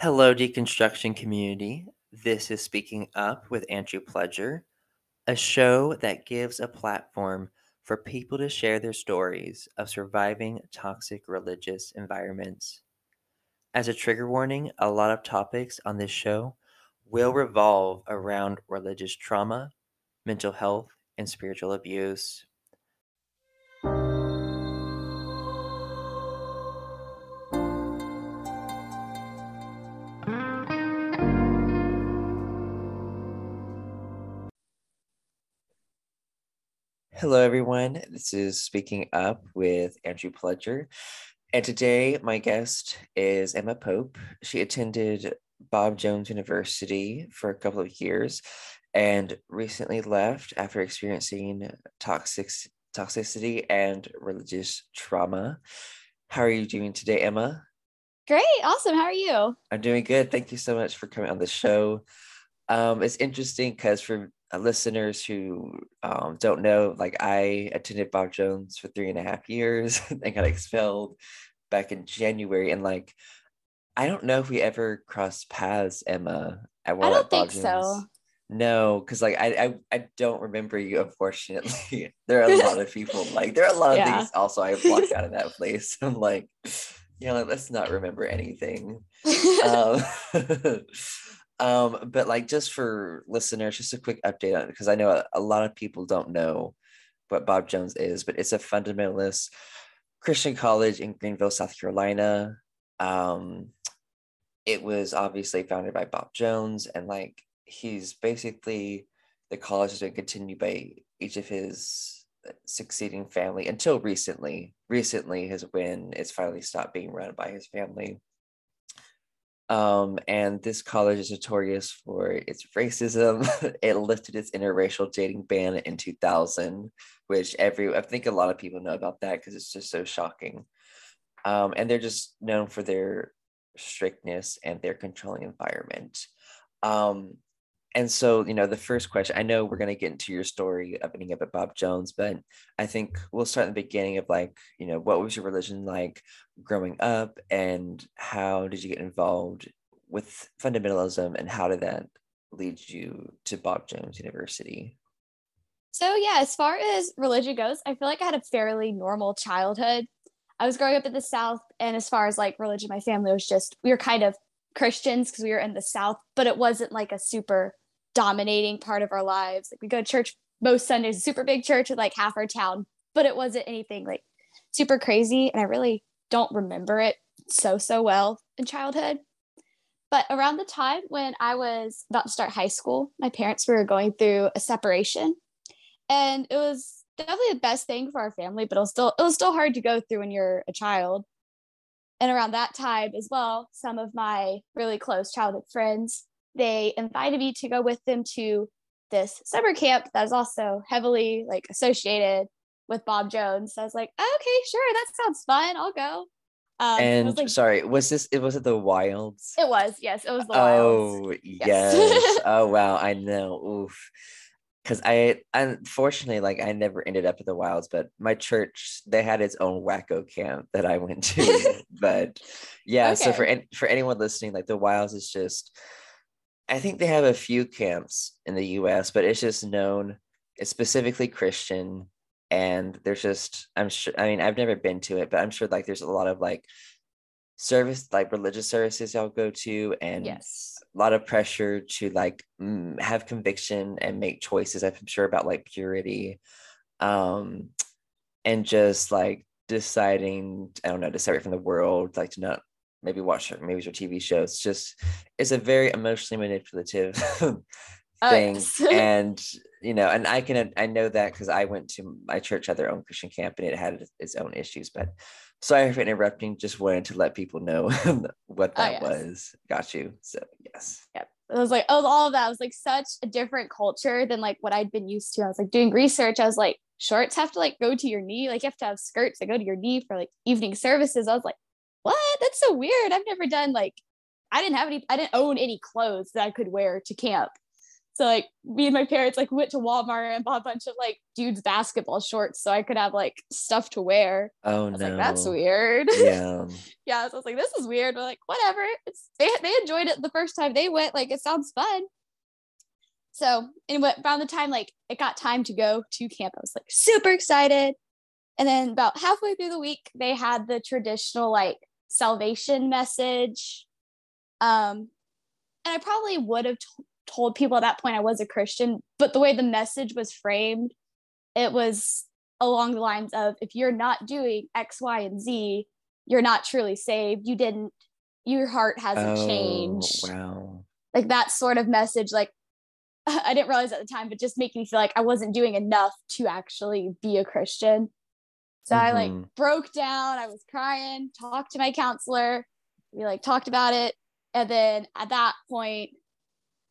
Hello, deconstruction community. This is Speaking Up with Andrew Pledger, a show that gives a platform for people to share their stories of surviving toxic religious environments. As a trigger warning, a lot of topics on this show will revolve around religious trauma, mental health, and spiritual abuse. Hello, everyone. This is Speaking Up with Andrew Pledger. And today, my guest is Emma Pope. She attended Bob Jones University for a couple of years and recently left after experiencing toxic, toxicity and religious trauma. How are you doing today, Emma? Great. Awesome. How are you? I'm doing good. Thank you so much for coming on the show. Um, it's interesting because for listeners who um, don't know, like I attended Bob Jones for three and a half years and got expelled back in January. And like, I don't know if we ever crossed paths, Emma. I don't think Jones. so. No, because like I, I I don't remember you. Unfortunately, there are a lot of people like there are a lot of yeah. things. Also, I walked out of that place. I'm like, you know, like, let's not remember anything. um, um, but like just for listeners, just a quick update on it because I know a, a, lot of people don't know what Bob Jones is, but it's a fundamentalist Christian college in Greenville, South Carolina. Um, it was obviously founded by Bob Jones, and like he's basically the college has been continued by each of his succeeding family until recently. Recently has when it's finally stopped being run by his family. Um, and this college is notorious for its racism. it lifted its interracial dating ban in 2000, which every I think a lot of people know about that because it's just so shocking. Um, and they're just known for their strictness and their controlling environment. Um, and so, you know, the first question, I know we're going to get into your story of up at Bob Jones, but I think we'll start in the beginning of like, you know, what was your religion like growing up and how did you get involved with fundamentalism and how did that lead you to Bob Jones University? So, yeah, as far as religion goes, I feel like I had a fairly normal childhood. I was growing up in the South, and as far as like religion, my family was just, we were kind of Christians because we were in the South, but it wasn't like a super dominating part of our lives. Like we go to church most Sundays, super big church with like half our town, but it wasn't anything like super crazy. And I really don't remember it so, so well in childhood. But around the time when I was about to start high school, my parents were going through a separation. And it was definitely the best thing for our family, but it was still it was still hard to go through when you're a child. And around that time as well, some of my really close childhood friends they invited me to go with them to this summer camp that is also heavily like associated with Bob Jones. So I was like, okay, sure, that sounds fun. I'll go. Um, and like, sorry, was this it was it the wilds? It was, yes, it was the oh, wilds. yes. yes. oh wow, I know. Oof. Cause I unfortunately like I never ended up at the wilds, but my church they had its own wacko camp that I went to. but yeah, okay. so for for anyone listening, like the wilds is just I think they have a few camps in the US, but it's just known, it's specifically Christian. And there's just, I'm sure, I mean, I've never been to it, but I'm sure like there's a lot of like service, like religious services y'all go to, and yes, a lot of pressure to like have conviction and make choices. I'm sure about like purity. Um, and just like deciding, I don't know, to separate from the world, like to not maybe watch movies or TV shows. It's just it's a very emotionally manipulative uh, thing, oh, yes. and you know, and I can I know that because I went to my church had their own Christian camp and it had its own issues. But sorry for interrupting. Just wanted to let people know what oh, that oh, yes. was. Got you. So yes. Yep. I was like, oh, all of that was like such a different culture than like what I'd been used to. I was like doing research. I was like, shorts have to like go to your knee. Like you have to have skirts that go to your knee for like evening services. I was like, what? That's so weird. I've never done like I didn't have any I didn't own any clothes that I could wear to camp. So like me and my parents like went to Walmart and bought a bunch of like dudes basketball shorts so I could have like stuff to wear. Oh I was no. like, that's weird. Yeah. yeah. So I was like, this is weird. But like, whatever. It's they they enjoyed it the first time they went. Like it sounds fun. So anyway, around the time like it got time to go to camp, I was like super excited. And then about halfway through the week, they had the traditional like salvation message. Um, and I probably would have t- told people at that point I was a Christian, but the way the message was framed, it was along the lines of if you're not doing X, Y, and Z, you're not truly saved. You didn't, your heart hasn't Oh, changed. wow. Like that sort of message, like I didn't realize at the time, but just making me feel like I wasn't doing enough to actually be a Christian. So I like Mhm. broke down. I was crying, talked to my counselor. We like talked about it. And then at that point,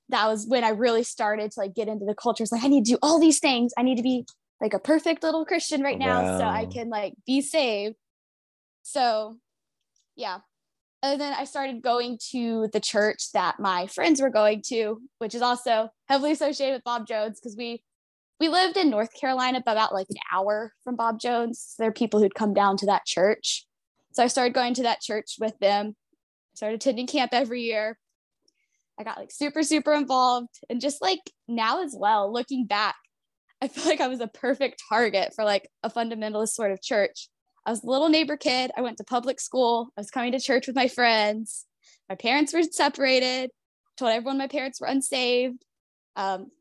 that was when I really started to like get into the culture. It's like, I need to do all these things. I need to be like a perfect little Christian right now so I can like be saved. So yeah. And then I started going to the church that my friends were going to, which is also heavily associated with Bob Jones because we we lived in North Carolina, about like an hour from Bob Jones. There are people who'd come down to that church. So I started going to that church with them. Started attending camp every year. I got like super, super involved. And just like now as well, looking back, I feel like I was a perfect target for like a fundamentalist sort of church. I was a little neighbor kid. I went to public school. I was coming to church with my friends. My parents were separated. Told everyone my parents were unsaved. Um,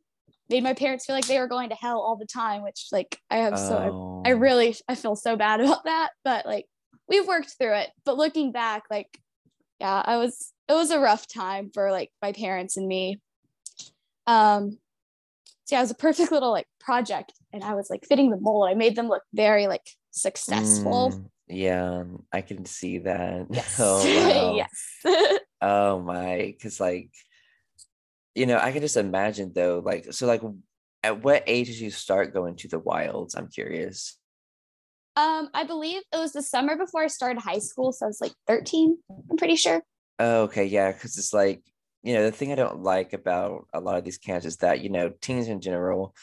made my parents feel like they were going to hell all the time, which like I have so I, I Oh. really I feel so bad about that. But like we've worked through it. But looking back, like yeah, I was it was a rough time for like my parents and me. Um so yeah, it was a perfect little like project and I was like fitting the mold. I made them look very like successful. Mm, yeah, I can see that. Yes. Oh, yes. Oh my, because like, you know, I can just imagine though, like, so like, at what age did you start going to the wilds? I'm curious. um, I believe it was the summer before I started high school. So I was like 13, I'm pretty sure. Oh, okay, yeah, because it's like, you know, the thing I don't like about a lot of these camps is that, you know, teens in general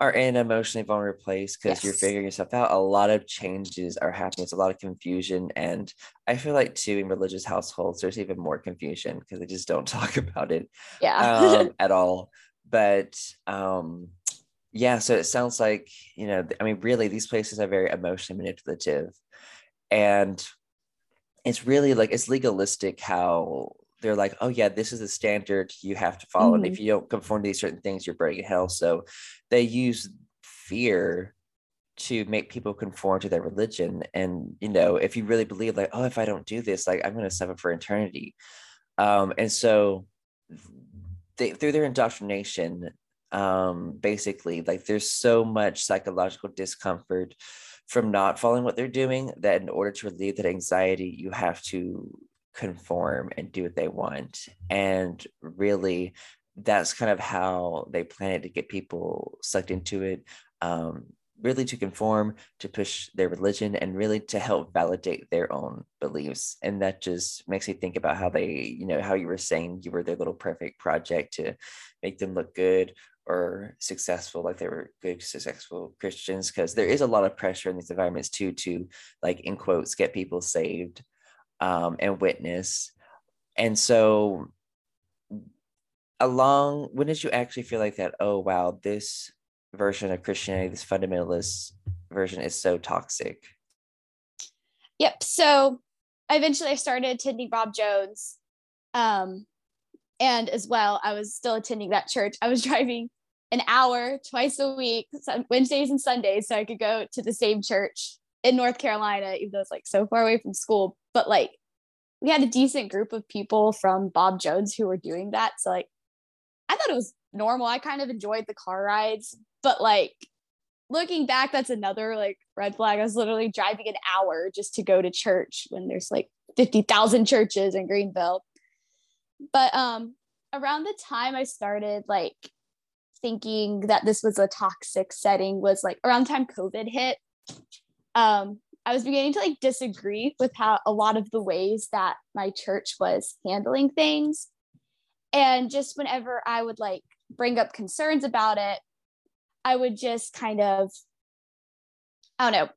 are in an emotionally vulnerable place because you're figuring yourself out. A lot of changes are happening. It's a lot of confusion. And I feel like too in religious households, there's even more confusion because they just don't talk about it. Yeah. um, at all. But um, yeah, so it sounds like, you know, I mean, really, these places are very emotionally manipulative. And it's really like, it's legalistic how they're like, oh, yeah, this is the standard you have to follow. And if you don't conform to these certain things, you're burning hell. So they use fear to make people conform to their religion. And, you know, if you really believe, like, oh, if I don't do this, like, I'm going to suffer for eternity. Um, and so they, through their indoctrination, um, basically, like there's so much psychological discomfort from not following what they're doing that in order to relieve that anxiety, you have to conform and do what they want. And really, that's kind of how they plan it to get people sucked into it. Um, really to conform, to push their religion, and really to help validate their own beliefs. And that just makes me think about how they, you know, how you were saying you were their little perfect project to make them look good or successful, like they were good, successful Christians. Because there is a lot of pressure in these environments too, to like in quotes, get people saved um, and witness. And so along when did you actually feel like that oh wow this version of christianity this fundamentalist version is so toxic Yep. So eventually I started attending Bob Jones. Um, and as well, I was still attending that church. I was driving an hour twice a week, Wednesdays and Sundays, so I could go to the same church in North Carolina, even though it's like so far away from school. But like we had a decent group of people from Bob Jones who were doing that. So like I thought it was normal. I kind of enjoyed the car rides, but like looking back, that's another like red flag. I was literally driving an hour just to go to church when there's like 50,000 churches in Greenville. But um around the time I started like thinking that this was a toxic setting was like around the time COVID hit. Um I was beginning to like disagree with how a lot of the ways that my church was handling things. And just whenever I would like bring up concerns about it, I would just kind of, I don't know,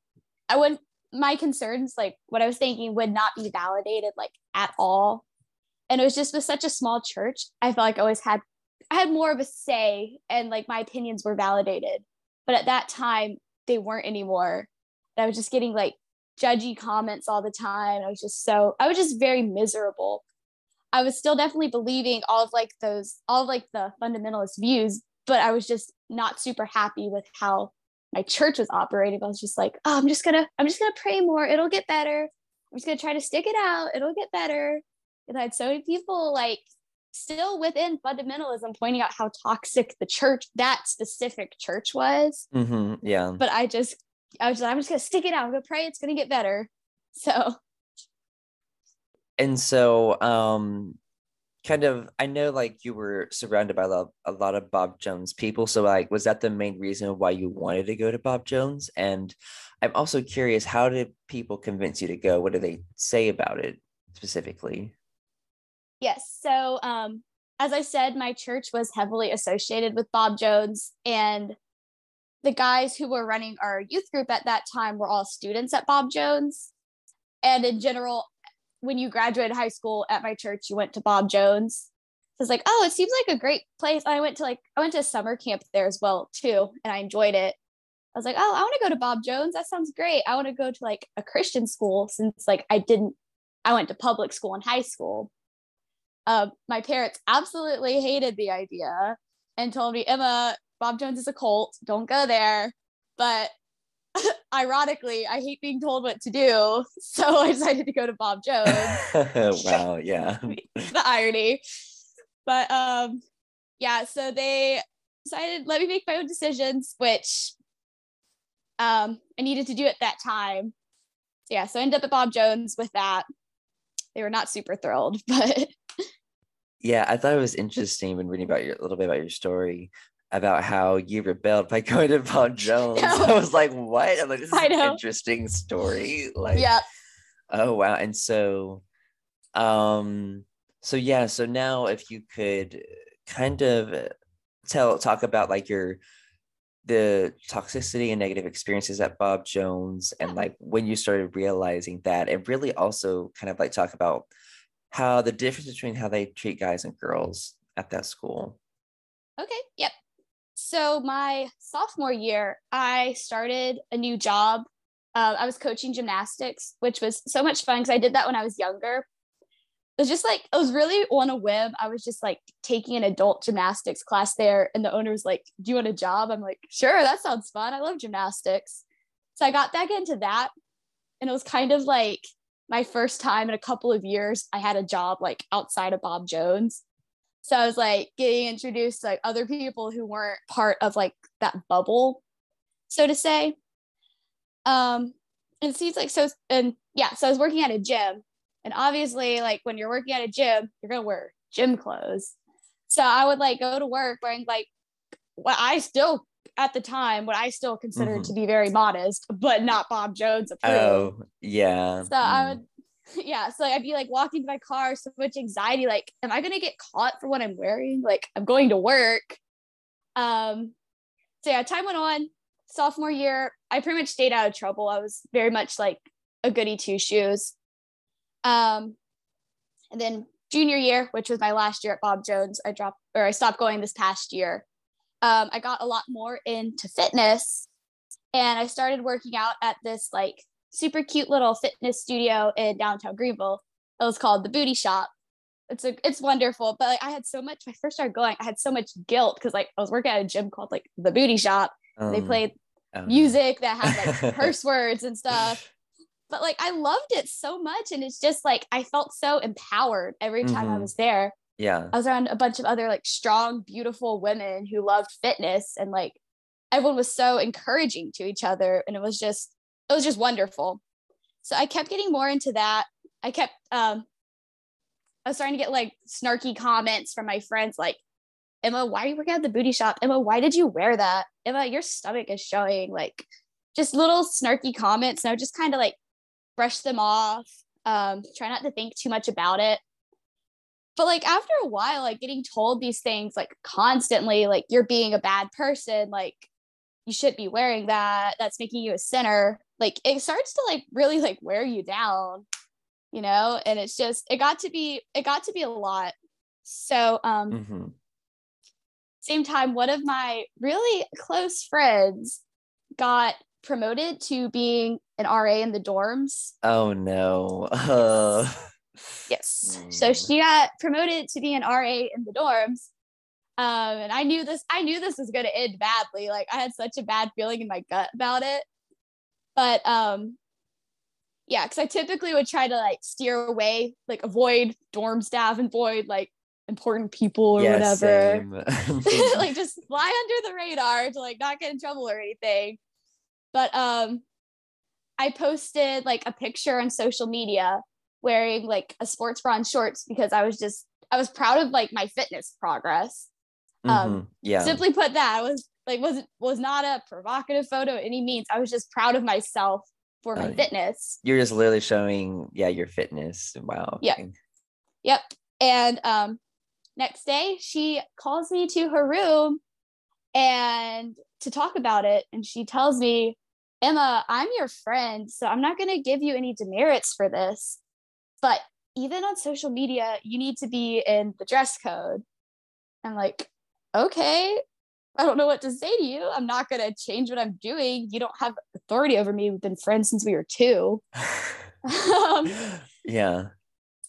I wouldn't, my concerns, like what I was thinking, would not be validated like at all. And it was just with such a small church, I felt like I always had, I had more of a say and like my opinions were validated. But at that time, they weren't anymore. And I was just getting like judgy comments all the time. I was just so, I was just very miserable. I was still definitely believing all of like those, all of like the fundamentalist views, but I was just not super happy with how my church was operating. I was just like, oh, I'm just gonna, I'm just gonna pray more. It'll get better. I'm just gonna try to stick it out. It'll get better. And I had so many people like still within fundamentalism pointing out how toxic the church, that specific church was. Mm-hmm. Yeah. But I just, I was just, I'm just gonna stick it out. I'm gonna pray it's gonna get better. So. And so, um, kind of i know like you were surrounded by a lot, a lot of bob jones people so like was that the main reason why you wanted to go to bob jones and i'm also curious how did people convince you to go what do they say about it specifically yes so um as i said my church was heavily associated with bob jones and the guys who were running our youth group at that time were all students at bob jones and in general when you graduated high school at my church, you went to Bob Jones. So I was like, oh, it seems like a great place. I went to like I went to summer camp there as well too, and I enjoyed it. I was like, oh, I want to go to Bob Jones. That sounds great. I want to go to like a Christian school since like I didn't. I went to public school in high school. Uh, my parents absolutely hated the idea and told me, Emma, Bob Jones is a cult. Don't go there. But ironically, I hate being told what to do. So I decided to go to Bob Jones. wow, yeah. the irony. But um yeah, so they decided let me make my own decisions, which um I needed to do at that time. So yeah, so I ended up at Bob Jones with that. They were not super thrilled, but yeah, I thought it was interesting when reading about your a little bit about your story about how you rebelled by going to Bob Jones. I was like, what? I'm like, this is an interesting story. Like, yeah. Oh wow. And so um so yeah, so now if you could kind of tell talk about like your the toxicity and negative experiences at Bob Jones and like when you started realizing that and really also kind of like talk about how the difference between how they treat guys and girls at that school. Okay. Yep. So, my sophomore year, I started a new job. Uh, I was coaching gymnastics, which was so much fun because I did that when I was younger. It was just like, it was really on a whim. I was just like taking an adult gymnastics class there, and the owner was like, Do you want a job? I'm like, Sure, that sounds fun. I love gymnastics. So, I got back into that. And it was kind of like my first time in a couple of years, I had a job like outside of Bob Jones. So I was like getting introduced to like other people who weren't part of like that bubble, so to say. Um, and it seems like so and yeah, so I was working at a gym. And obviously, like when you're working at a gym, you're gonna wear gym clothes. So I would like go to work wearing like what I still at the time what I still considered mm-hmm. to be very modest, but not Bob Jones approved. Oh, yeah. So mm. I would yeah so i'd be like walking to my car so much anxiety like am i to get caught for what i'm wearing? Like i'm going to work. Um so yeah time went on. Sophomore year i pretty much stayed out of trouble. I was very much like a goody two shoes. Um and then junior year which was my last year at bob jones i dropped or i stopped going this past year. Um, i got a lot more into fitness and i started working out at this like super cute little fitness studio in downtown Greenville. It was called the Booty Shop. It's a it's wonderful, but like I had so much. When I first started going, I had so much guilt because like I was working at a gym called like the Booty Shop. Um, they played um, music that had like curse words and stuff. But like I loved it so much, and it's just like I felt so empowered every time mm-hmm. I was there. Yeah, I was around a bunch of other like strong, beautiful women who loved fitness, and like everyone was so encouraging to each other, and it was just it was just wonderful. So I kept getting more into that. I kept um I was starting to get like snarky comments from my friends like, Emma, why are you working at the booty shop? Emma, why did you wear that? Emma, your stomach is showing. Like just little snarky comments. And I would just kind of like brush them off. Um, try not to think too much about it. but like after a while, like getting told these things like constantly, like you're being a bad person, like you should be wearing that, that's making you a sinner. Like it starts to like really like wear you down, you know? And it's just it got to be it got to be a lot. So um Mm-hmm. same time, one of my really close friends got promoted to being an RA in the dorms. Oh no. Uh, Yes. So Mm. she got promoted to be an RA in the dorms. Um, and I knew this, I knew this was gonna end badly. Like I had such a bad feeling in my gut about it. But um yeah, because I typically would try to like steer away, like avoid dorm staff and avoid like important people or yeah, whatever. like just fly under the radar to like not get in trouble or anything. But um I posted like a picture on social media wearing like a sports bra and shorts because I was just I was proud of like my fitness progress. um, Mhm, yeah. Simply put that I was like was was not a provocative photo any means. I was just proud of myself for my Oh, fitness. You're just literally showing, yeah, your fitness. Wow. Yeah. Yep. And um next day she calls me to her room and to talk about it and she tells me, "Emma, I'm your friend, so I'm not going to give you any demerits for this. But even on social media, you need to be in the dress code." I'm like, "Okay, I don't know what to say to you. I'm not going to change what I'm doing. You don't have authority over me. We've been friends since we were 2." um, yeah.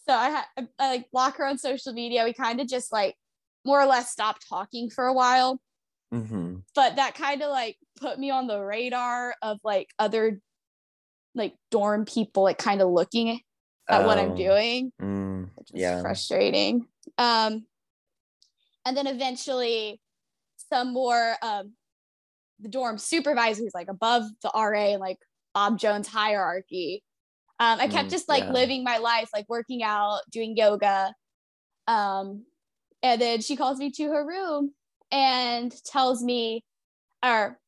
so I, I, like block her on social media. We kind of just like more or less stopped talking for a while, hmm but that kind of like put me on the radar of like other like dorm people like kind of looking at what I'm Oh, doing, mm, which is yeah. frustrating. Um, and then eventually, some more um, the dorm supervisors like above the RA and like Bob Jones hierarchy. Um, I kept Mm, just like yeah. living my life, like working out, doing yoga. Um, and then she calls me to her room and tells me, or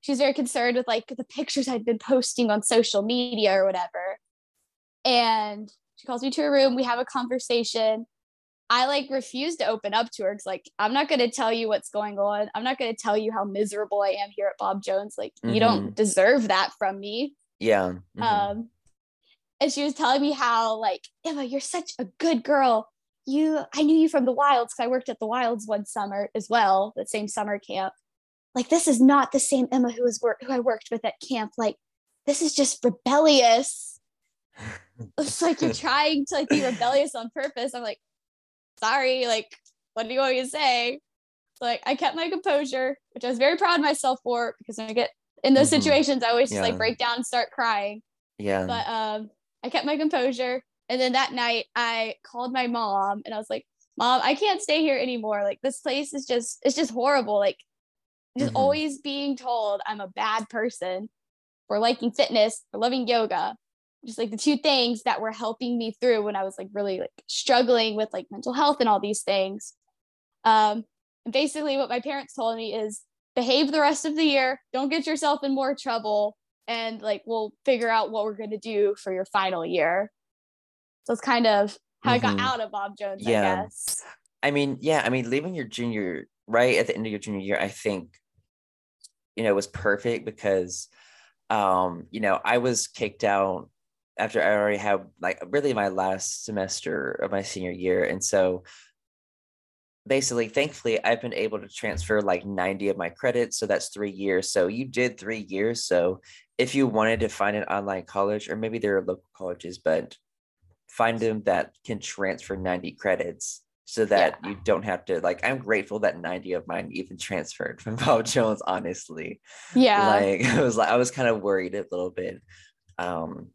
she's very concerned with like the pictures I'd been posting on social media or whatever. And she calls me to her room. We have a conversation. I like refused to open up to her because like I'm not gonna tell you what's going on. I'm not gonna tell you how miserable I am here at Bob Jones. Like you don't deserve that from me. Yeah. mhm. Um, and she was telling me how like Emma, you're such a good girl. You, I knew you from the Wilds because I worked at the Wilds one summer as well, that same summer camp. Like this is not the same Emma who was work who I worked with at camp. Like this is just rebellious. It's like you're trying to like be rebellious on purpose. I'm like, sorry, like, what do you want me to say? So like I kept my composure, which I was very proud of myself for because when I get in those Mhm. situations, I always just like break down and start crying. yeah. But um I kept my composure. And then that night I called my mom and I was like, Mom, I can't stay here anymore. Like this place is just it's just horrible. Like just Mhm. always being told I'm a bad person for liking fitness, for loving yoga. Just like the two things that were helping me through when I was like really like struggling with like mental health and all these things. Um and basically what my parents told me is behave the rest of the year, don't get yourself in more trouble, and like we'll figure out what we're gonna do for your final year. So it's kind of how I got Mhm. out of Bob Jones, Yeah. I guess. I mean, yeah, I mean, leaving your junior right at the end of your junior year, I think, you know, was perfect because, um, you know, I was kicked out after I already had like really my last semester of my senior year, and so basically, thankfully, I've been able to transfer like ninety of my credits, so that's three years. So you did three years. So if you wanted to find an online college, or maybe there are local colleges, but find them that can transfer 90 credits so that you don't have to like i'm grateful that 90 of mine even transferred from bob jones honestly Yeah. like i was like i was kind of worried a little bit um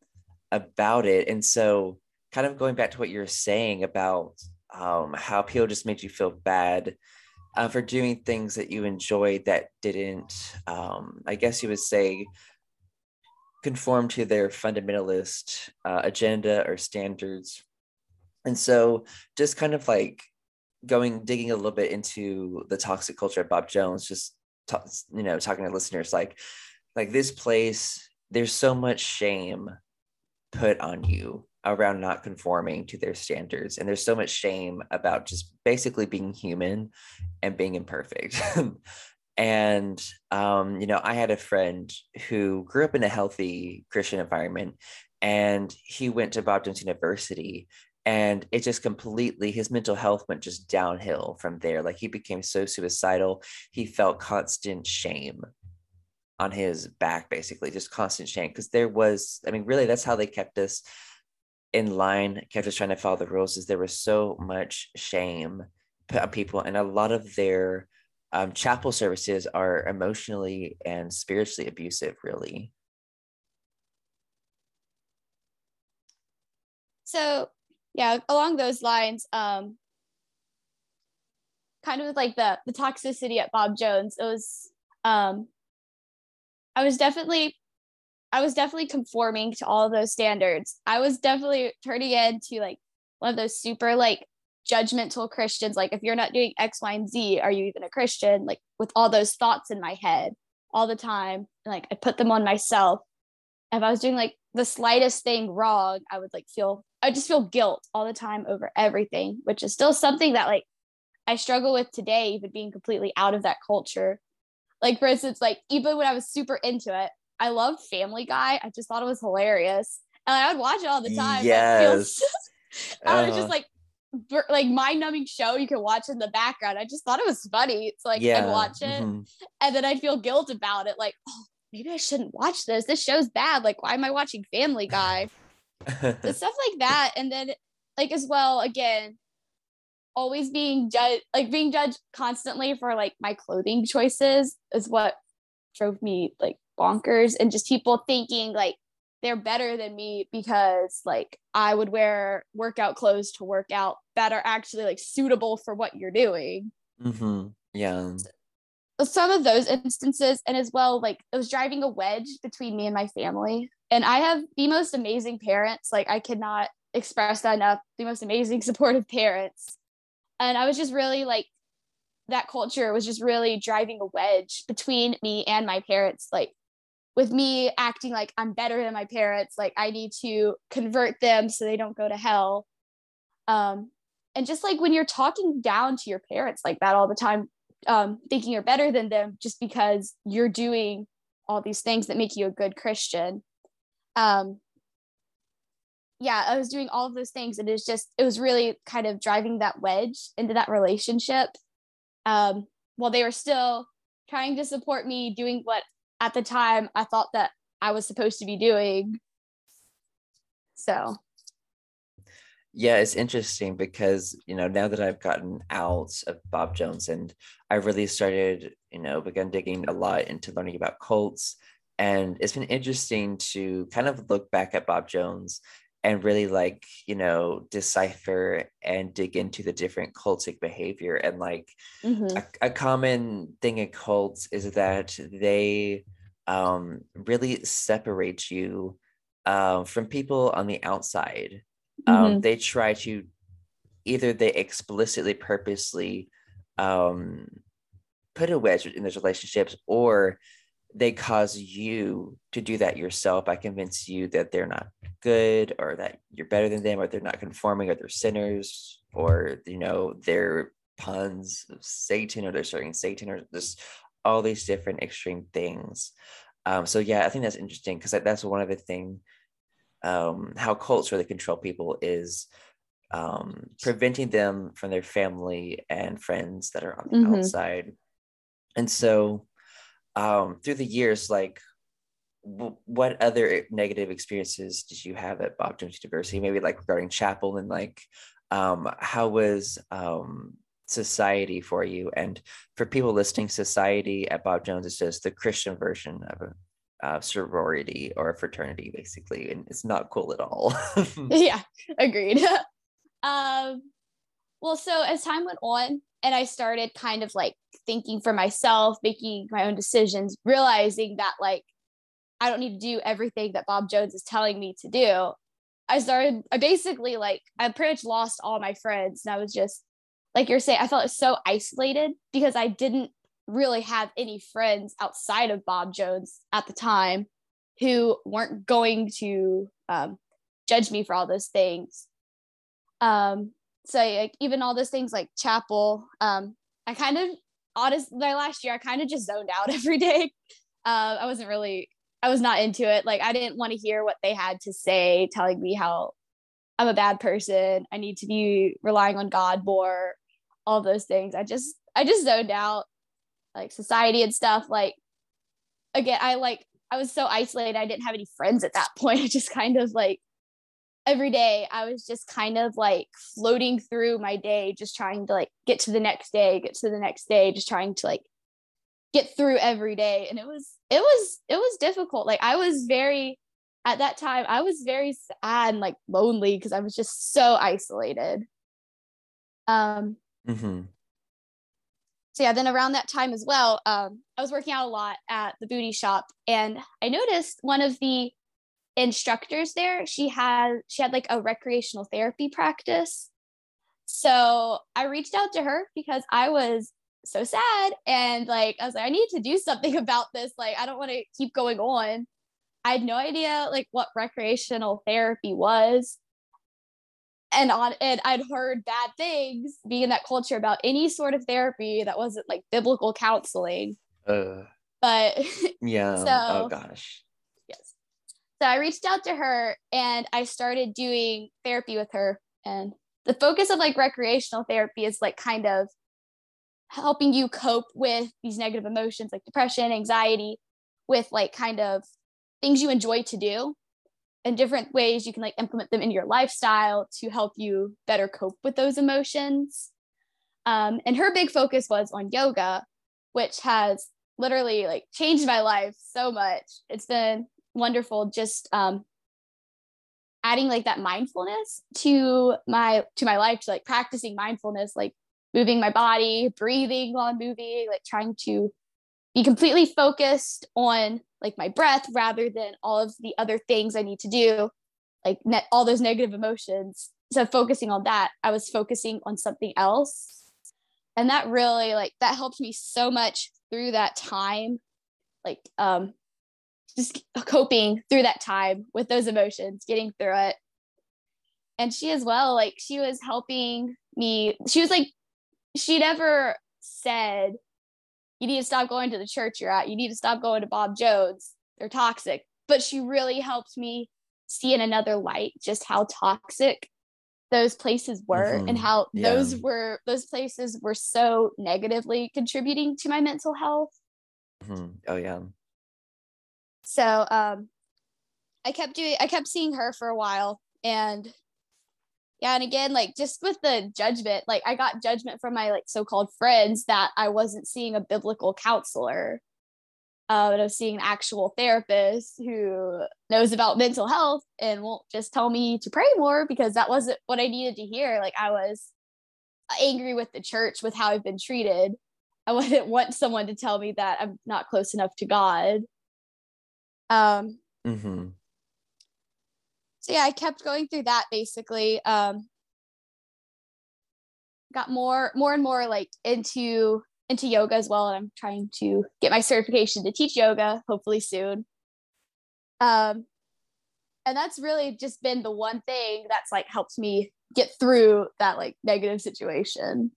about it. And so kind of going back to what you're saying about um how people just made you feel bad uh, for doing things that you enjoyed that didn't um i guess you would say conform to their fundamentalist uh, agenda or standards. And so just kind of like going digging a little bit into the toxic culture of bob jones just you know talking to listeners like like this place there's so much shame put on you around not conforming to their standards. And there's so much shame about just basically being human and being imperfect. and um, you know, I had a friend who grew up in a healthy Christian environment and he went to Bob Jones University and it just completely his mental health went just downhill from there like he became so suicidal he felt constant shame on his back basically just constant shame because there was i mean really that's how they kept us in line kept us trying to follow the rules is there was so much shame put on people and a lot of their um, chapel services are emotionally and spiritually abusive really. So yeah along those lines um kind of like the the toxicity at bob jones it was um i was definitely i was definitely conforming to all those standards. I was definitely turning into like one of those super like judgmental christians like if you're not doing x y and z are you even a christian? Like with all those thoughts in my head all the time like i put them on myself. If i was doing like the slightest thing wrong i would like feel I just feel guilt all the time over everything, which is still something that like I struggle with today, even being completely out of that culture. Like for instance, like even when I was super into it, I loved Family Guy. I just thought it was hilarious, and I would watch it all the time. Yes, I was just like like mind numbing show you can watch in the background. I just thought it was funny. It's like yeah. I'd watch it, mm-hmm. and then I'd feel guilt about it. Like, oh, maybe I shouldn't watch this. This show's bad. Like, why am I watching Family Guy? the stuff like that and then like as well again always being judged like being judged constantly for like my clothing choices is what drove me like bonkers and just people thinking like they're better than me because like I would wear workout clothes to work out that are actually like suitable for what you're doing. Mm-hmm. Yeah. Some of those instances, and as well, like it was driving a wedge between me and my family and I have the most amazing parents. Like I cannot express that enough. The most amazing, supportive parents. And I was just really like that culture was just really driving a wedge between me and my parents. Like with me acting like I'm better than my parents, like I need to convert them so they don't go to hell. Um, and just like when you're talking down to your parents like that all the time, um, thinking you're better than them just because you're doing all these things that make you a good Christian um yeah i was doing all of those things and it's just it was really kind of driving that wedge into that relationship um while they were still trying to support me doing what at the time i thought that i was supposed to be doing. So. Yeah it's interesting because you know now that i've gotten out of bob jones and I've really started you know begun digging a lot into learning about cults and it's been interesting to kind of look back at Bob Jones and really like you know decipher and dig into the different cultic behavior and like mm-hmm. a, a, common thing in cults is that they um, really separate you um, from people on the outside um, mm-hmm. they try to either they explicitly purposely um, put a wedge in those relationships or they cause you to do that yourself by convince you that they're not good or that you're better than them or they're not conforming or they're sinners or you know they're puns of satan or they're serving satan or just all these different extreme things um, so yeah i think that's interesting because that's one of the thing um, how cults really control people is um, preventing them from their family and friends that are on the mm-hmm. outside and so um, through the years, like what other negative experiences did you have at Bob Jones University? Maybe like regarding chapel and like um, how was um, society for you? And for people listening, society at Bob Jones is just the Christian version of a uh, sorority or a fraternity, basically, and it's not cool at all. yeah, agreed. um, well, so as time went on, and I started kind of like thinking for myself, making my own decisions, realizing that like I don't need to do everything that Bob Jones is telling me to do. I started, I basically like, I pretty much lost all my friends. And I was just, like you're saying, I felt so isolated because I didn't really have any friends outside of Bob Jones at the time who weren't going to um, judge me for all those things. Um, so like even all those things like chapel, um, I kind of honest my last year I kind of just zoned out every day. Uh, I wasn't really I was not into it. Like I didn't want to hear what they had to say, telling me how I'm a bad person. I need to be relying on God more, all those things. I just I just zoned out, like society and stuff. Like again, I like I was so isolated. I didn't have any friends at that point. I just kind of like every day I was just kind of like floating through my day, just trying to like get to the next day, get to the next day, just trying to like get through every day. And it was, it was, it was difficult. Like I was very, at that time, I was very sad and like lonely because I was just so isolated. Um, mm-hmm. So yeah, then around that time as well, um, I was working out a lot at the booty shop, and I noticed one of the instructors there she had she had like a recreational therapy practice. So i reached out to her because i was so sad and like i was like i need to do something about this. Like i don't want to keep going on. I had no idea like what recreational therapy was. And on and i'd heard bad things being in that culture about any sort of therapy that wasn't like biblical counseling. Uh, but yeah. So, oh gosh so I reached out to her and I started doing therapy with her. And the focus of like recreational therapy is like kind of helping you cope with these negative emotions like depression, anxiety, with like kind of things you enjoy to do and different ways you can like implement them in your lifestyle to help you better cope with those emotions. Um, and her big focus was on yoga, which has literally like changed my life so much. It's been wonderful just um adding like that mindfulness to my to my life to like practicing mindfulness like moving my body breathing while i'm moving like trying to be completely focused on like my breath rather than all of the other things i need to do like net all those negative emotions. So focusing on that i was focusing on something else. And that really like that helped me so much through that time. Like um just coping through that time with those emotions, getting through it. And she as well, like she was helping me. She was like, she never said, you need to stop going to the church you're at. You need to stop going to Bob Jones. They're toxic. But she really helped me see in another light just how toxic those places were mm-hmm. and how yeah. those were those places were so negatively contributing to my mental health. Mm-hmm. Oh yeah. So um, I kept doing, I kept seeing her for a while, and yeah, and again, like just with the judgment, like I got judgment from my like so-called friends that I wasn't seeing a biblical counselor. Uh, but I was seeing an actual therapist who knows about mental health and won't just tell me to pray more because that wasn't what I needed to hear. Like I was angry with the church with how I've been treated. I wouldn't want someone to tell me that I'm not close enough to God. Um, mm-hmm. So yeah, I kept going through that basically. Um, got more, more and more like into into yoga as well, and I'm trying to get my certification to teach yoga hopefully soon. Um, and that's really just been the one thing that's like helped me get through that like negative situation.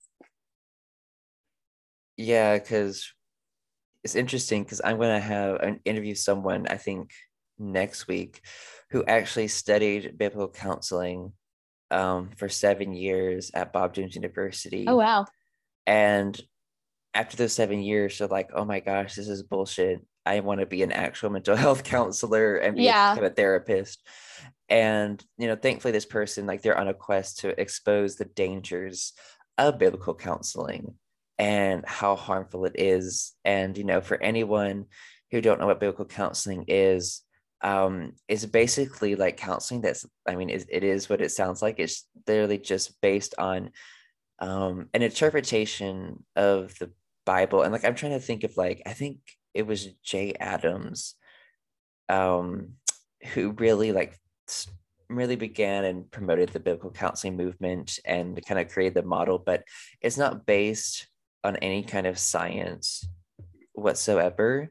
Yeah, because it's interesting because I'm going to have an interview someone I think next week who actually studied biblical counseling um, for seven years at Bob Jones University. Oh wow! And after those seven years, they're like, "Oh my gosh, this is bullshit. I want to be an actual mental health counselor and be yeah. a, kind of therapist." And you know, thankfully, this person like they're on a quest to expose the dangers of biblical counseling and how harmful it is. And, you know, for anyone who don't know what biblical counseling is, um, it's basically like counseling that's, I mean, it, it is what it sounds like. It's literally just based on um, an interpretation of the Bible. And like, I'm trying to think of like, I think it was Jay Adams um, who really like really began and promoted the biblical counseling movement and kind of created the model, but it's not based on any kind of science whatsoever.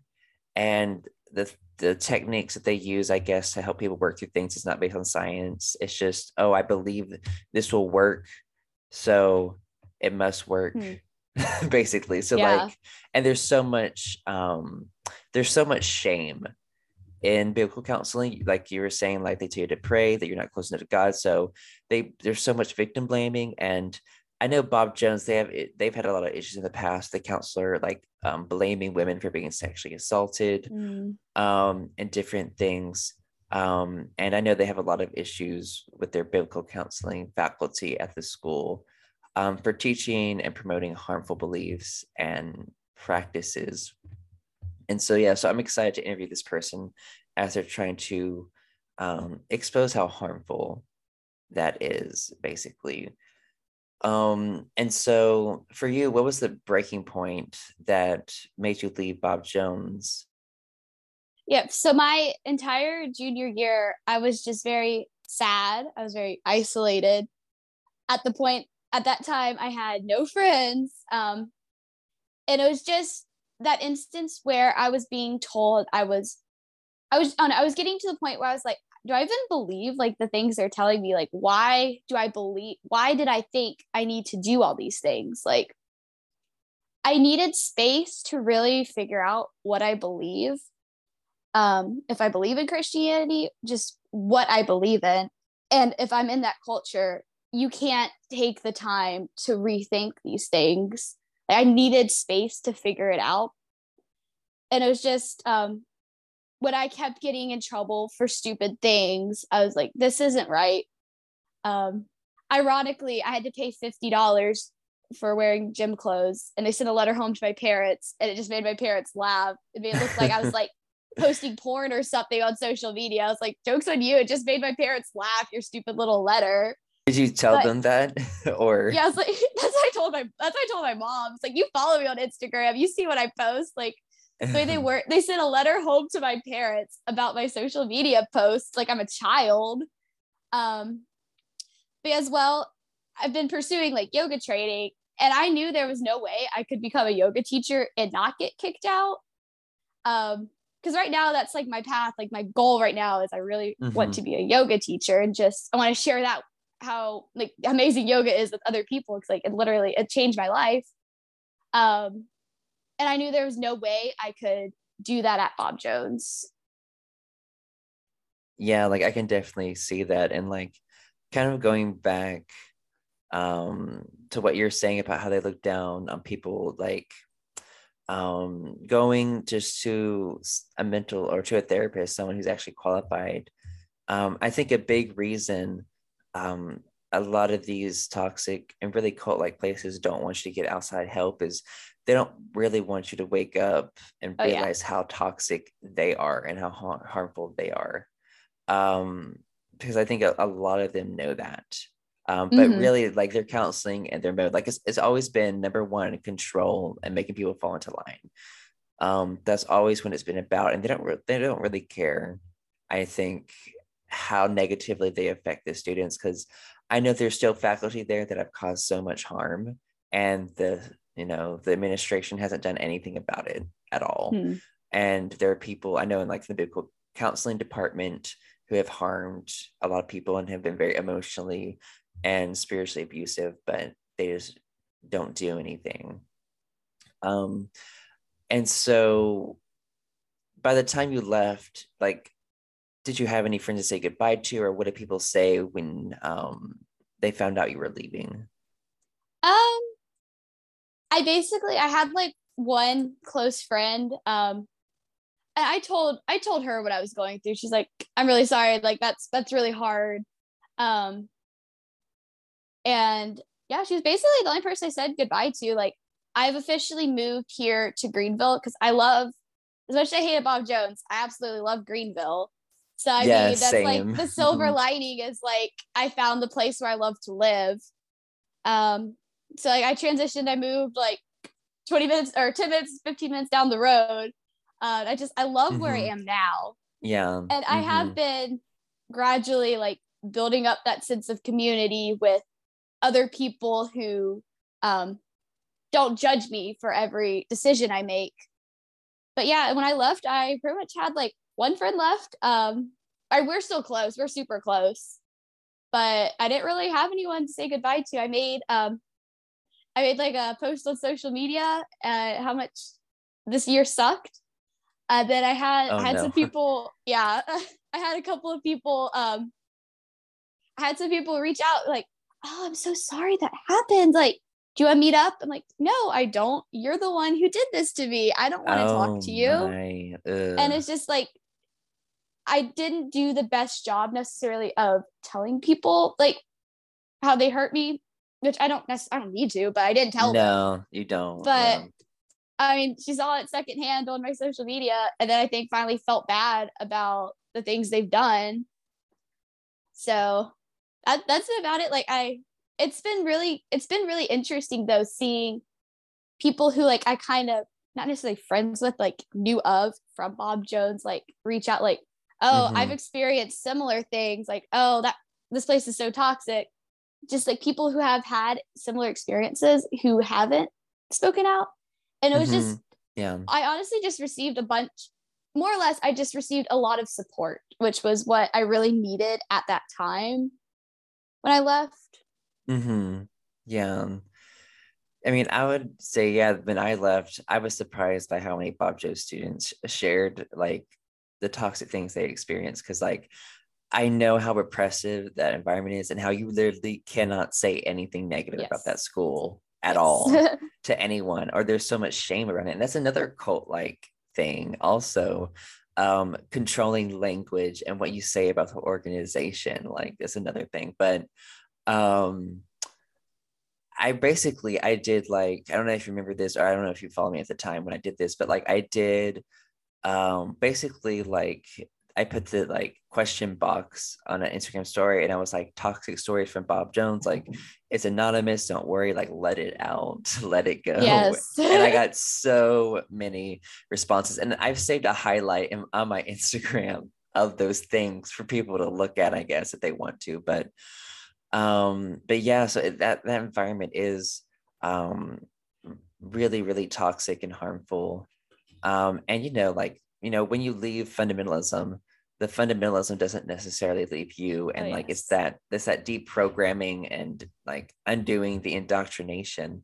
And the the techniques that they use, I guess, to help people work through things is not based on science. It's just, oh, I believe this will work. So it must work. Hmm. basically. So yeah. like, and there's so much, um, there's so much shame in biblical counseling like you were saying like they tell you to pray that you're not close enough to god so they there's so much victim blaming and i know bob jones they have they've had a lot of issues in the past. The counselor like um, blaming women for being sexually assaulted mm. um, and different things. Um, and i know they have a lot of issues with their biblical counseling faculty at the school um, for teaching and promoting harmful beliefs and practices. And so yeah so i'm excited to interview this person as they're trying to um, expose how harmful that is basically um and so for you what was the breaking point that made you leave bob jones? Yep so my entire junior year i was just very sad i was very isolated. At the point at that time i had no friends um and it was just that instance where I was being told I was I was on I was getting to the point where I was like, do I even believe like the things they're telling me? Like, why do I believe why did I think I need to do all these things? Like I needed space to really figure out what I believe. Um, if I believe in Christianity, just what I believe in. And if I'm in that culture, you can't take the time to rethink these things I needed space to figure it out. And it was just um, when I kept getting in trouble for stupid things, I was like, this isn't right. Um, ironically, I had to pay $50 for wearing gym clothes and they sent a letter home to my parents and it just made my parents laugh. It made it look like I was like posting porn or something on social media. I was like, jokes on you. It just made my parents laugh, your stupid little letter. Did you tell but, them that, or yeah? I was like, that's what I told my that's what I told my mom. It's like you follow me on Instagram, you see what I post. Like, the way they were, they sent a letter home to my parents about my social media posts. Like I'm a child. Um, but as well, I've been pursuing like yoga training, and I knew there was no way I could become a yoga teacher and not get kicked out. Um, because right now that's like my path like my goal right now is i really mm-hmm. want to be a yoga teacher and just i want to share that how like amazing yoga is with other people. It's like it literally it changed my life. Um, and I knew there was no way I could do that at Bob Jones. Yeah, like I can definitely see that, and like kind of going back um to what you're saying about how they look down on people like um going just to a mental or to a therapist someone who's actually qualified um i think a big reason um, a lot of these toxic and really cult like places don't want you to get outside help is they don't really want you to wake up and oh, realize yeah. how toxic they are and how ha- harmful they are um, because i think a, a, lot of them know that um, but mm-hmm. really like their counseling and their mode like it's, it's always been number one control and making people fall into line um, that's always when it's been about and they don't re- they don't really care i think how negatively they affect the students because I know there's still faculty there that have caused so much harm and the you know the administration hasn't done anything about it at all. Hmm. And there are people I know in like the biblical counseling department who have harmed a lot of people and have been very emotionally and spiritually abusive, but they just don't do anything. Um, and so by the time you left, like did you have any friends to say goodbye to, or what did people say when um, they found out you were leaving? Um, I basically I had like one close friend. Um, and I told I told her what I was going through. She's like, "I'm really sorry. Like that's that's really hard." Um, and yeah, she was basically the only person I said goodbye to. Like, I've officially moved here to Greenville because I love, as much as I hated Bob Jones, I absolutely love Greenville. So I yeah, mean, that's same. like the silver lining is like I found the place where I love to live. Um, so like I transitioned, I moved like 20 minutes or 10 minutes, 15 minutes down the road. Uh, I just I love mm-hmm. where I mm-hmm. am now. Yeah. And mm-hmm. I have mm-hmm. been gradually like building up that sense of community with other people who um don't judge me for every decision I make. But yeah, when I left, I pretty much had like one friend left. Um, I, we're still close. We're super close, but I didn't really have anyone to say goodbye to. I made um, I made like a post on social media uh, how much this year sucked. Uh, then I had Oh, had no. some people, yeah, I had a couple of people. Um, I had some people reach out like, "Oh, I'm so sorry that happened. Like, do you want to meet up?" I'm like, "No, I don't. You're the one who did this to me. I don't want to talk to you." Oh my, and it's just like i didn't do the best job necessarily of telling people like how they hurt me which i don't necessarily i don't need to but i didn't tell them no, you don't. But- i mean she saw it secondhand on my social media and then i think finally felt bad about the things they've done so that, that's about it like i it's been really it's been really interesting though seeing people who like i kind of not necessarily friends with like knew of from bob jones like reach out like oh i've Mhm. experienced similar things like oh that this place is so toxic just like people who have had similar experiences who haven't spoken out and it was just yeah. I honestly just received a bunch, more or less, I just received a lot of support, which was what I really needed at that time when I left. Mm-hmm. Yeah. I mean, I would say, yeah, when I left, I was surprised by how many Bob Joe students shared like the toxic things they experienced. Cause like I know how repressive that environment is and how you literally cannot say anything negative about that school at all to anyone, or there's so much shame around it. And that's another cult like thing, also. Um, controlling language and what you say about the organization, like that's another thing. But um I basically I did like I don't know if you remember this or I don't know if you follow me at the time when I did this, but like I did um basically like I put the like question box on an Instagram story and I was like toxic stories from Bob Jones, like it's anonymous, don't worry, like let it out, let it go. yes. And I got so many responses. And I've saved a highlight in, on my Instagram of those things for people to look at, I guess, if they want to. But um but yeah so that that environment is um really really toxic and harmful um and you know like you know when you leave fundamentalism the fundamentalism doesn't necessarily leave you and Oh, like it's that it's that deep programming and like undoing the indoctrination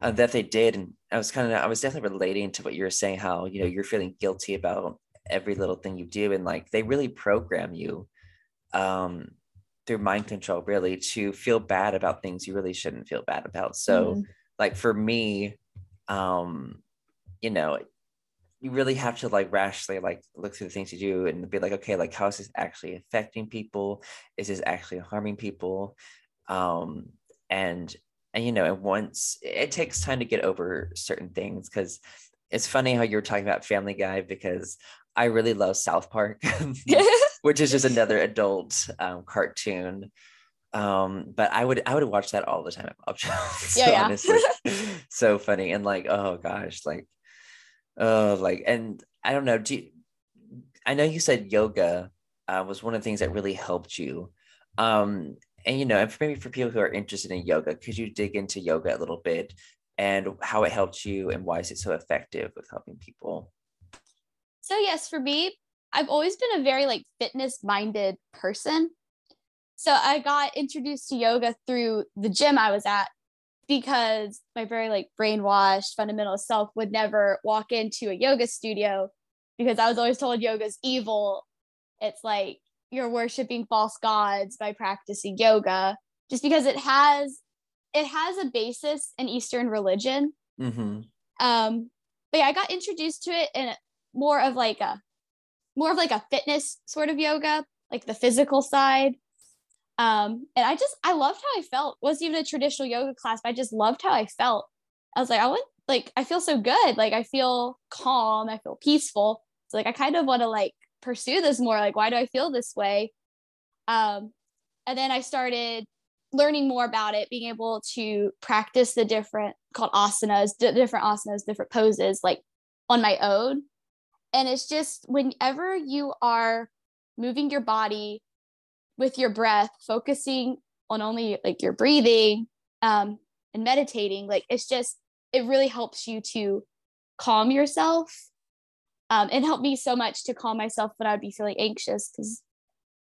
uh, that they did and i was kind of i was definitely relating to what you were saying how you know you're feeling guilty about every little thing you do and like they really program you um through mind control really to feel bad about things you really shouldn't feel bad about so Mhm. like for me um you know you really have to like rationally like look through the things you do and be like okay like how is this actually affecting people is this actually harming people um and and you know and once it takes time to get over certain things because it's funny how you were talking about family guy because i really love south park which is just another adult um, cartoon. Um, but I would I would watch that all the time at Bob Jones. Yeah, yeah. honestly, so funny and like oh gosh, like oh like and I don't know. Do you, I know you said yoga uh, was one of the things that really helped you. Um, and you know, and maybe for people who are interested in yoga, could you dig into yoga a little bit and how it helped you and why is it so effective with helping people? So yes, for me, I've always been a very like fitness minded person. So I got introduced to yoga through the gym I was at because my very like brainwashed fundamental self would never walk into a yoga studio because I was always told yoga's evil. It's like you're worshiping false gods by practicing yoga just because it has it has a basis in Eastern religion Mm-hmm. um but yeah i got introduced to it in more of like a more of like a fitness sort of yoga like the physical side um and i just i loved how i felt. It wasn't even a traditional yoga class but i just loved how i felt. I was like i want like i feel so good. Like i feel calm. I feel peaceful. So like i kind of want to like pursue this more. Like why do i feel this way? Um and then i started learning more about it being able to practice the different called asanas d- different asanas different poses like on my own. And it's just whenever you are moving your body with your breath focusing on only like your breathing um and meditating like it's just it really helps you to calm yourself Um, it helped me so much to calm myself when I would be feeling anxious because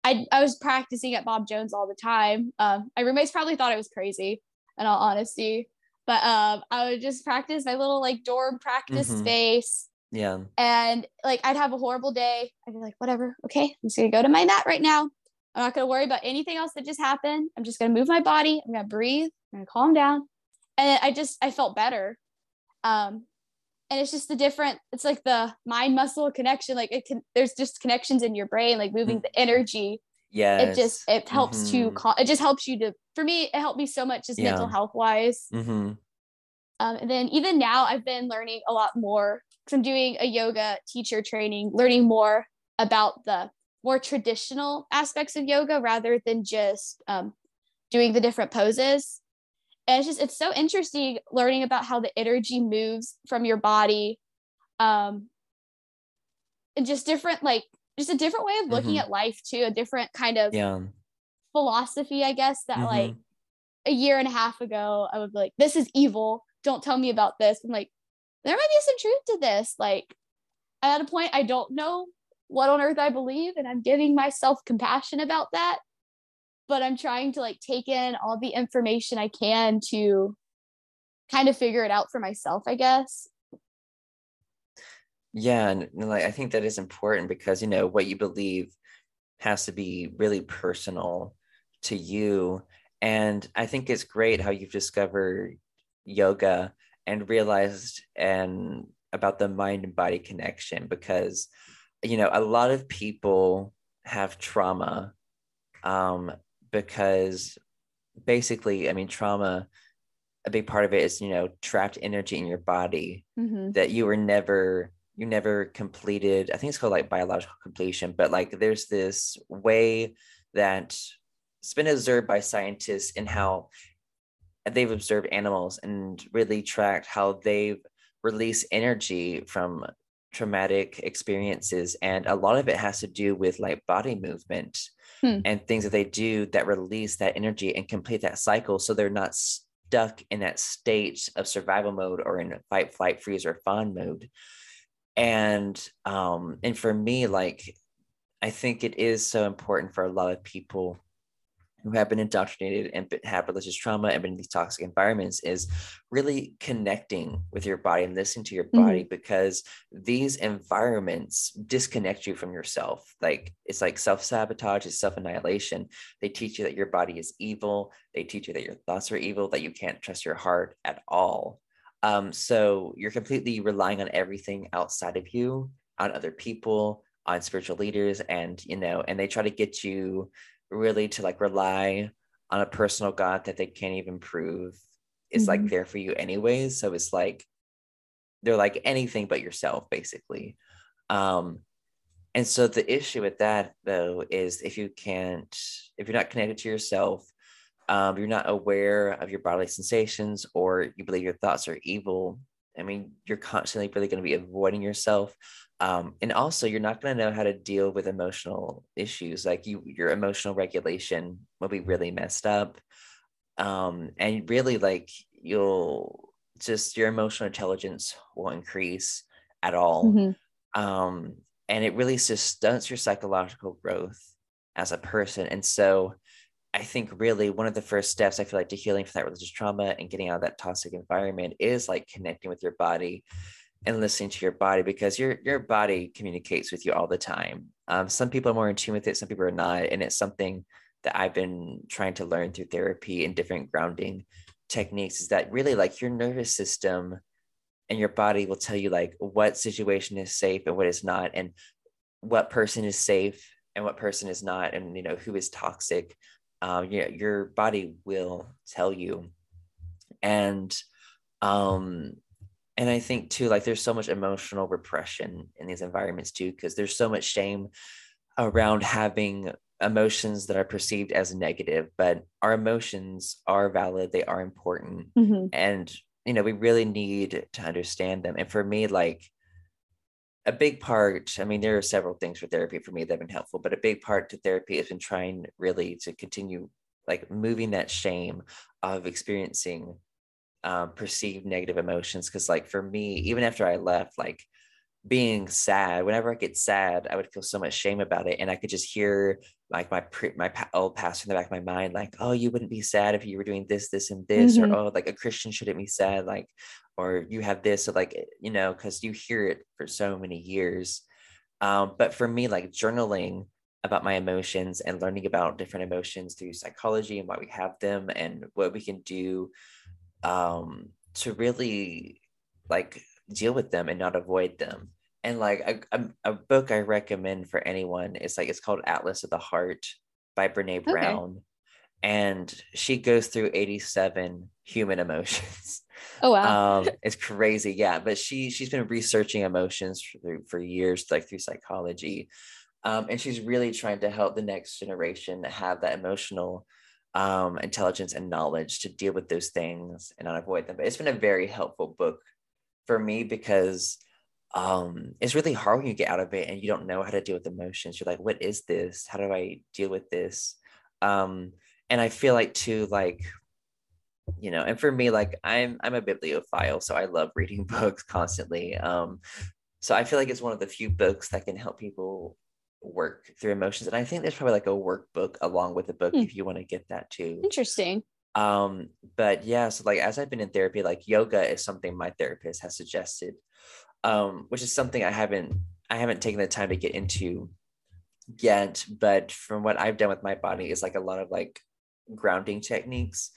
I, I was practicing at Bob Jones all the time. Um, my roommates probably thought I was crazy, in all honesty. But um, I would just practice my little like dorm practice Mhm. space. Yeah. And like I'd have a horrible day. I'd be like, whatever, okay, I'm just gonna go to my mat right now. I'm not gonna worry about anything else that just happened. I'm just gonna move my body. I'm gonna breathe. I'm gonna calm down. And I just I felt better. Um, and it's just the different. It's like the mind muscle connection. Like it can. There's just connections in your brain, like moving the energy. Yeah. It just it helps to Mhm. calm. It just helps you to. For me, it helped me so much just mental health wise. Mm-hmm. Um, and then even now, I've been learning a lot more because I'm doing a yoga teacher training, learning more about the more traditional aspects of yoga rather than just um, doing the different poses. And it's just it's so interesting learning about how the energy moves from your body, um, and just different like just a different way of looking Mhm. at life too, a different kind of Yeah. philosophy, I guess, that like Mhm. a year and a half ago, I would be like, this is evil. Don't tell me about this. I'm like, there might be some truth to this. Like, at a point, I don't know what on earth I believe, and I'm giving myself compassion about that. But I'm trying to like take in all the information I can to kind of figure it out for myself, I guess. Yeah, and, like I think that is important because you know what you believe has to be really personal to you. And I think it's great how you've discovered yoga and realized and about the mind and body connection because you know a lot of people have trauma um because basically I mean trauma a big part of it is you know trapped energy in your body Mm-hmm. that you were never you never completed i think it's called like biological completion but like there's this way that it's been observed by scientists in how they've observed animals and really tracked how they've released energy from traumatic experiences and a lot of it has to do with like body movement Hmm. and things that they do that release that energy and complete that cycle so they're not stuck in that state of survival mode or in fight flight freeze or fawn mode and um and for me like i think it is so important for a lot of people who have been indoctrinated and have religious trauma and been in these toxic environments is really connecting with your body and listening to your body because these environments disconnect you from yourself. Like it's like self-sabotage it's self-annihilation. They teach you that your body is evil. They teach you that your thoughts are evil that you can't trust your heart at all. Um, so you're completely relying on everything outside of you, on other people, on spiritual leaders, and you know, and they try to get you really to like rely on a personal God that they can't even prove is like Mhm. there for you anyways. So it's like they're like anything but yourself, basically. Um, and so the issue with that though is if you can't, if you're not connected to yourself, um, you're not aware of your bodily sensations or you believe your thoughts are evil i mean you're constantly really going to be avoiding yourself um, and also you're not going to know how to deal with emotional issues like you your emotional regulation will be really messed up um, and really like you'll just your emotional intelligence will increase at all Mhm. um, and it really just stunts your psychological growth as a person. And so, I think really one of the first steps I feel like to healing from that religious trauma and getting out of that toxic environment is like connecting with your body and listening to your body because your your body communicates with you all the time. Um, some people are more in tune with it, some people are not, and it's something that I've been trying to learn through therapy and different grounding techniques. Is that really like your nervous system and your body will tell you like what situation is safe and what is not, and what person is safe and what person is not, and you know who is toxic. Um, yeah, your body will tell you, and um, and I think too, like there's so much emotional repression in these environments too, because there's so much shame around having emotions that are perceived as negative, but our emotions are valid, they are important, Mhm. and you know we really need to understand them. And for me, like a big part, I mean, there are several things for therapy for me that have been helpful, but a big part to therapy has been trying really to continue like moving that shame of experiencing um, perceived negative emotions. Cause like for me, even after I left, like being sad whenever i get sad i would feel so much shame about it and i could just hear like my pre- my old pastor in the back of my mind like oh you wouldn't be sad if you were doing this this and this mm-hmm. or oh like a christian shouldn't be sad like or you have this or like you know because you hear it for so many years um, but for me like journaling about my emotions and learning about different emotions through psychology and why we have them and what we can do um, to really like deal with them and not avoid them. And like a, a, a, book i recommend for anyone is like it's called atlas of the heart by brene brown. Okay. and she goes through 87 human emotions. Oh wow. Um, it's crazy. Yeah but she she's been researching emotions for, for years like through psychology. Um, and she's really trying to help the next generation have that emotional um, intelligence and knowledge to deal with those things and not avoid them but it's been a very helpful book for me because um, it's really hard when you get out of it and you don't know how to deal with emotions. You're like, what is this? How do I deal with this? Um, and I feel like too, like, you know, and for me, like I'm I'm a bibliophile, so I love reading books constantly. Um, so I feel like it's one of the few books that can help people work through emotions. And I think there's probably like a workbook along with the book hmm. if you want to get that too. Interesting. Um, but yeah, so like as I've been in therapy, like yoga is something my therapist has suggested um, which is something I haven't I haven't taken the time to get into yet. But from what I've done with my body is like a lot of like grounding techniques.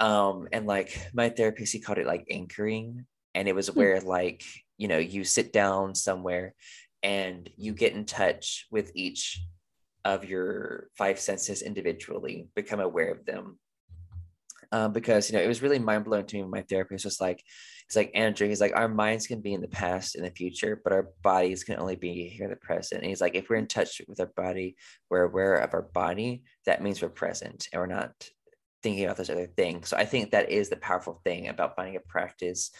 Um, and like my therapist, he called it like anchoring. And it was hmm. where like, you know, you sit down somewhere and you get in touch with each of your five senses individually, become aware of them. Um, because you know it was really mind blowing to me. My therapist was like, He's like, Andrew, he's like, our minds can be in the past and the future, but our bodies can only be here in the present. And he's like, if we're in touch with our body, we're aware of our body, that means we're present and we're not thinking about those other things. So I think that is the powerful thing about finding a practice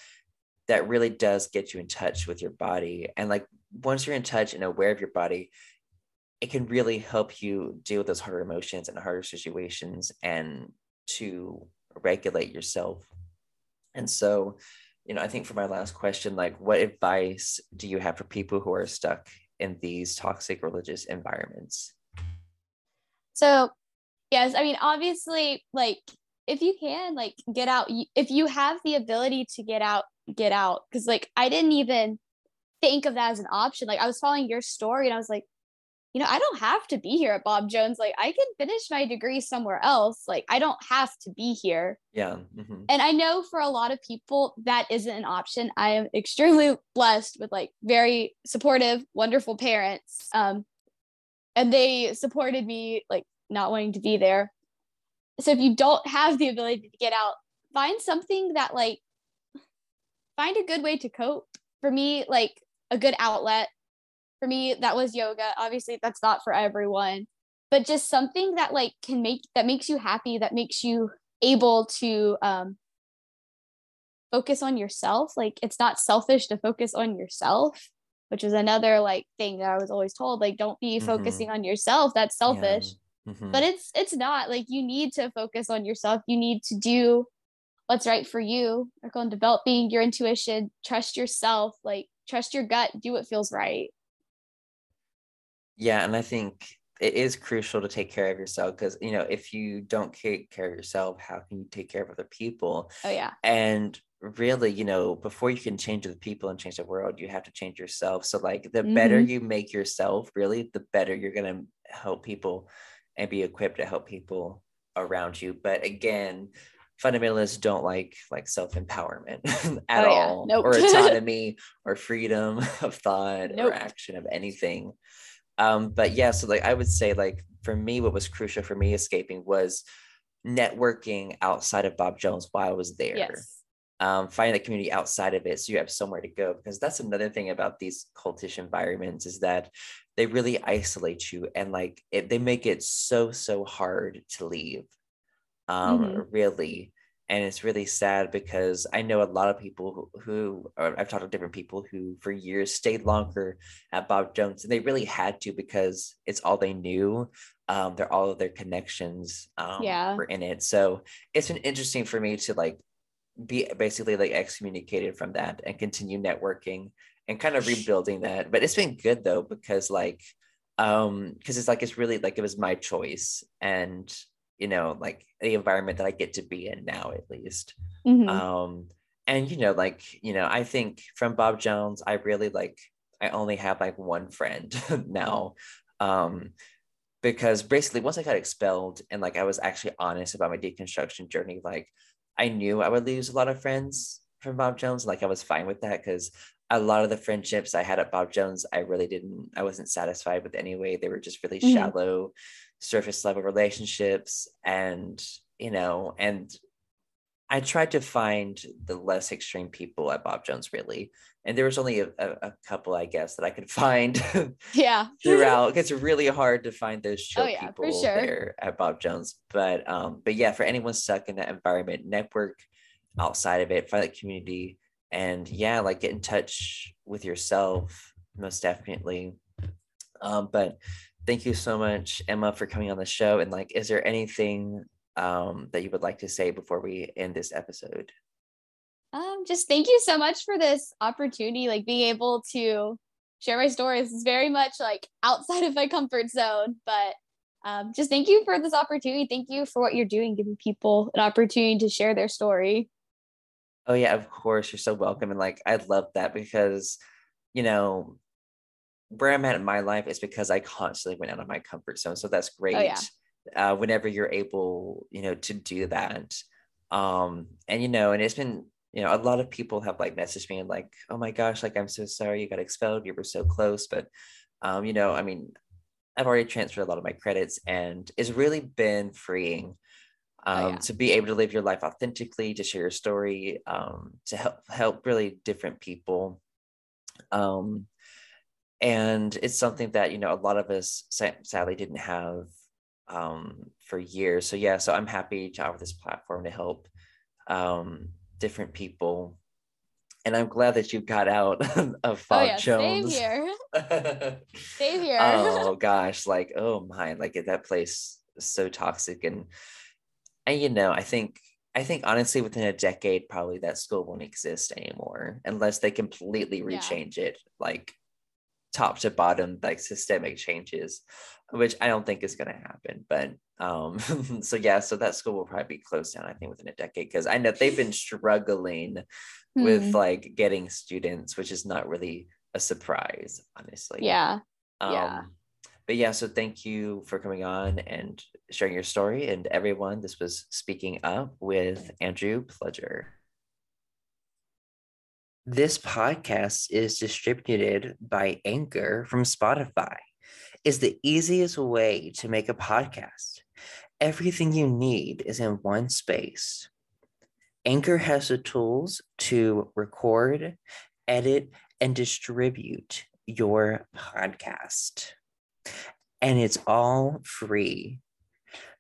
that really does get you in touch with your body. And like once you're in touch and aware of your body, it can really help you deal with those harder emotions and harder situations and to regulate yourself. And so you know, I think for my last question, like what advice do you have for people who are stuck in these toxic religious environments? So, yes, I mean, obviously, like if you can, like get out, if you have the ability to get out, get out. Cause like I didn't even think of that as an option. Like I was following your story and I was like, you know, I don't have to be here at Bob Jones. Like, I can finish my degree somewhere else. Like, I don't have to be here. Yeah. Mm-hmm. And I know for a lot of people, that isn't an option. I am extremely blessed with like very supportive, wonderful parents. Um, and they supported me, like, not wanting to be there. So if you don't have the ability to get out, find something that, like, find a good way to cope. For me, like, a good outlet for me that was yoga. Obviously that's not for everyone but just something that like can make that makes you happy that makes you able to um focus on yourself. Like it's not selfish to focus on yourself which is another like thing that i was always told like don't be mm-hmm. focusing on yourself. That's selfish. Yeah. mm-hmm. but it's it's not. Like you need to focus on yourself. You need to do what's right for you. Work on developing your intuition. Trust yourself. Like trust your gut do what feels right. Yeah and i think it is crucial to take care of yourself because you know if you don't take care of yourself how can you take care of other people? Oh yeah. And really you know before you can change the people and change the world you have to change yourself. So like the mm-hmm. better you make yourself really the better you're going to help people and be equipped to help people around you. But again fundamentalists don't like like self-empowerment at oh, all nope. or autonomy or freedom of thought nope. or action of anything um, but yeah, so like I would say, like for me, what was crucial for me escaping was networking outside of Bob Jones while I was there. Yes. Um, finding a community outside of it so you have somewhere to go because that's another thing about these cultish environments is that they really isolate you and like it, they make it so so hard to leave um mm-hmm. really and it's really sad because I know a lot of people who, who I've talked to different people who for years stayed longer at Bob Jones, and they really had to because it's all they knew. Um, they're all of their connections um, yeah. were in it, so it's been interesting for me to like be basically like excommunicated from that and continue networking and kind of rebuilding that. But it's been good though because like um because it's like it's really like it was my choice and you know like the environment that I get to be in now at least. Mm-hmm. Um and you know like you know I think from Bob Jones I really like I only have like one friend now. Um because basically once I got expelled and like I was actually honest about my deconstruction journey like I knew I would lose a lot of friends from Bob Jones. Like I was fine with that because a lot of the friendships I had at Bob Jones, I really didn't, I wasn't satisfied with anyway. They were just really mm-hmm. shallow, surface level relationships. And, you know, and I tried to find the less extreme people at Bob Jones, really. And there was only a, a, a couple, I guess, that I could find. Yeah. throughout. It's really hard to find those chill oh, yeah, people sure. there at Bob Jones. But um, but yeah, for anyone stuck in that environment, network outside of it, find that community, and yeah, like get in touch with yourself, most definitely. Um, but thank you so much, Emma, for coming on the show. And like, is there anything um, that you would like to say before we end this episode? Um, just thank you so much for this opportunity, like being able to share my stories is very much like outside of my comfort zone, but um, just thank you for this opportunity. Thank you for what you're doing, giving people an opportunity to share their story. Oh yeah, of course. You're so welcome. And like I love that because, you know, where I'm at in my life is because I constantly went out of my comfort zone. So that's great. Oh, yeah uh, whenever you're able, you know, to do that. Um, and you know, and it's been, you know, a lot of people have like messaged me and like, oh my gosh, like I'm so sorry you got expelled. You were so close. But um, you know, I mean, I've already transferred a lot of my credits and it's really been freeing oh, um, oh, yeah. to be able to live your life authentically, to share your story, um, to help help really different people. Um, and it's something that you know a lot of us sadly didn't have um, for years. So yeah, so I'm happy to offer this platform to help um, different people. And I'm glad that you've got out of Bob oh, yeah, Jones. Same here. same here. oh gosh, like oh my, like that place is so toxic and and you know, I think I think honestly within a decade probably that school won't exist anymore unless they completely rechange yeah. it like top to bottom like systemic changes which I don't think is going to happen. But um, so yeah, so that school will probably be closed down, I think, within a decade because I know they've been struggling hmm. with like getting students, which is not really a surprise, honestly. Yeah. Um, yeah. But yeah, so thank you for coming on and sharing your story. And everyone, this was Speaking Up with Andrew Pledger. This podcast is distributed by Anchor from Spotify is the easiest way to make a podcast. Everything you need is in one space. Anchor has the tools to record, edit, and distribute your podcast. And it's all free.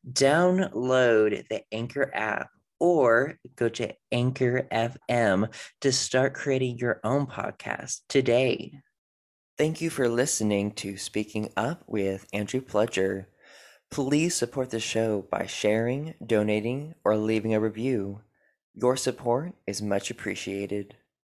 Download the Anchor app or go to Anchor FM to start creating your own podcast today. Thank you for listening to Speaking Up with Andrew Pledger. Please support the show by sharing, donating, or leaving a review. Your support is much appreciated.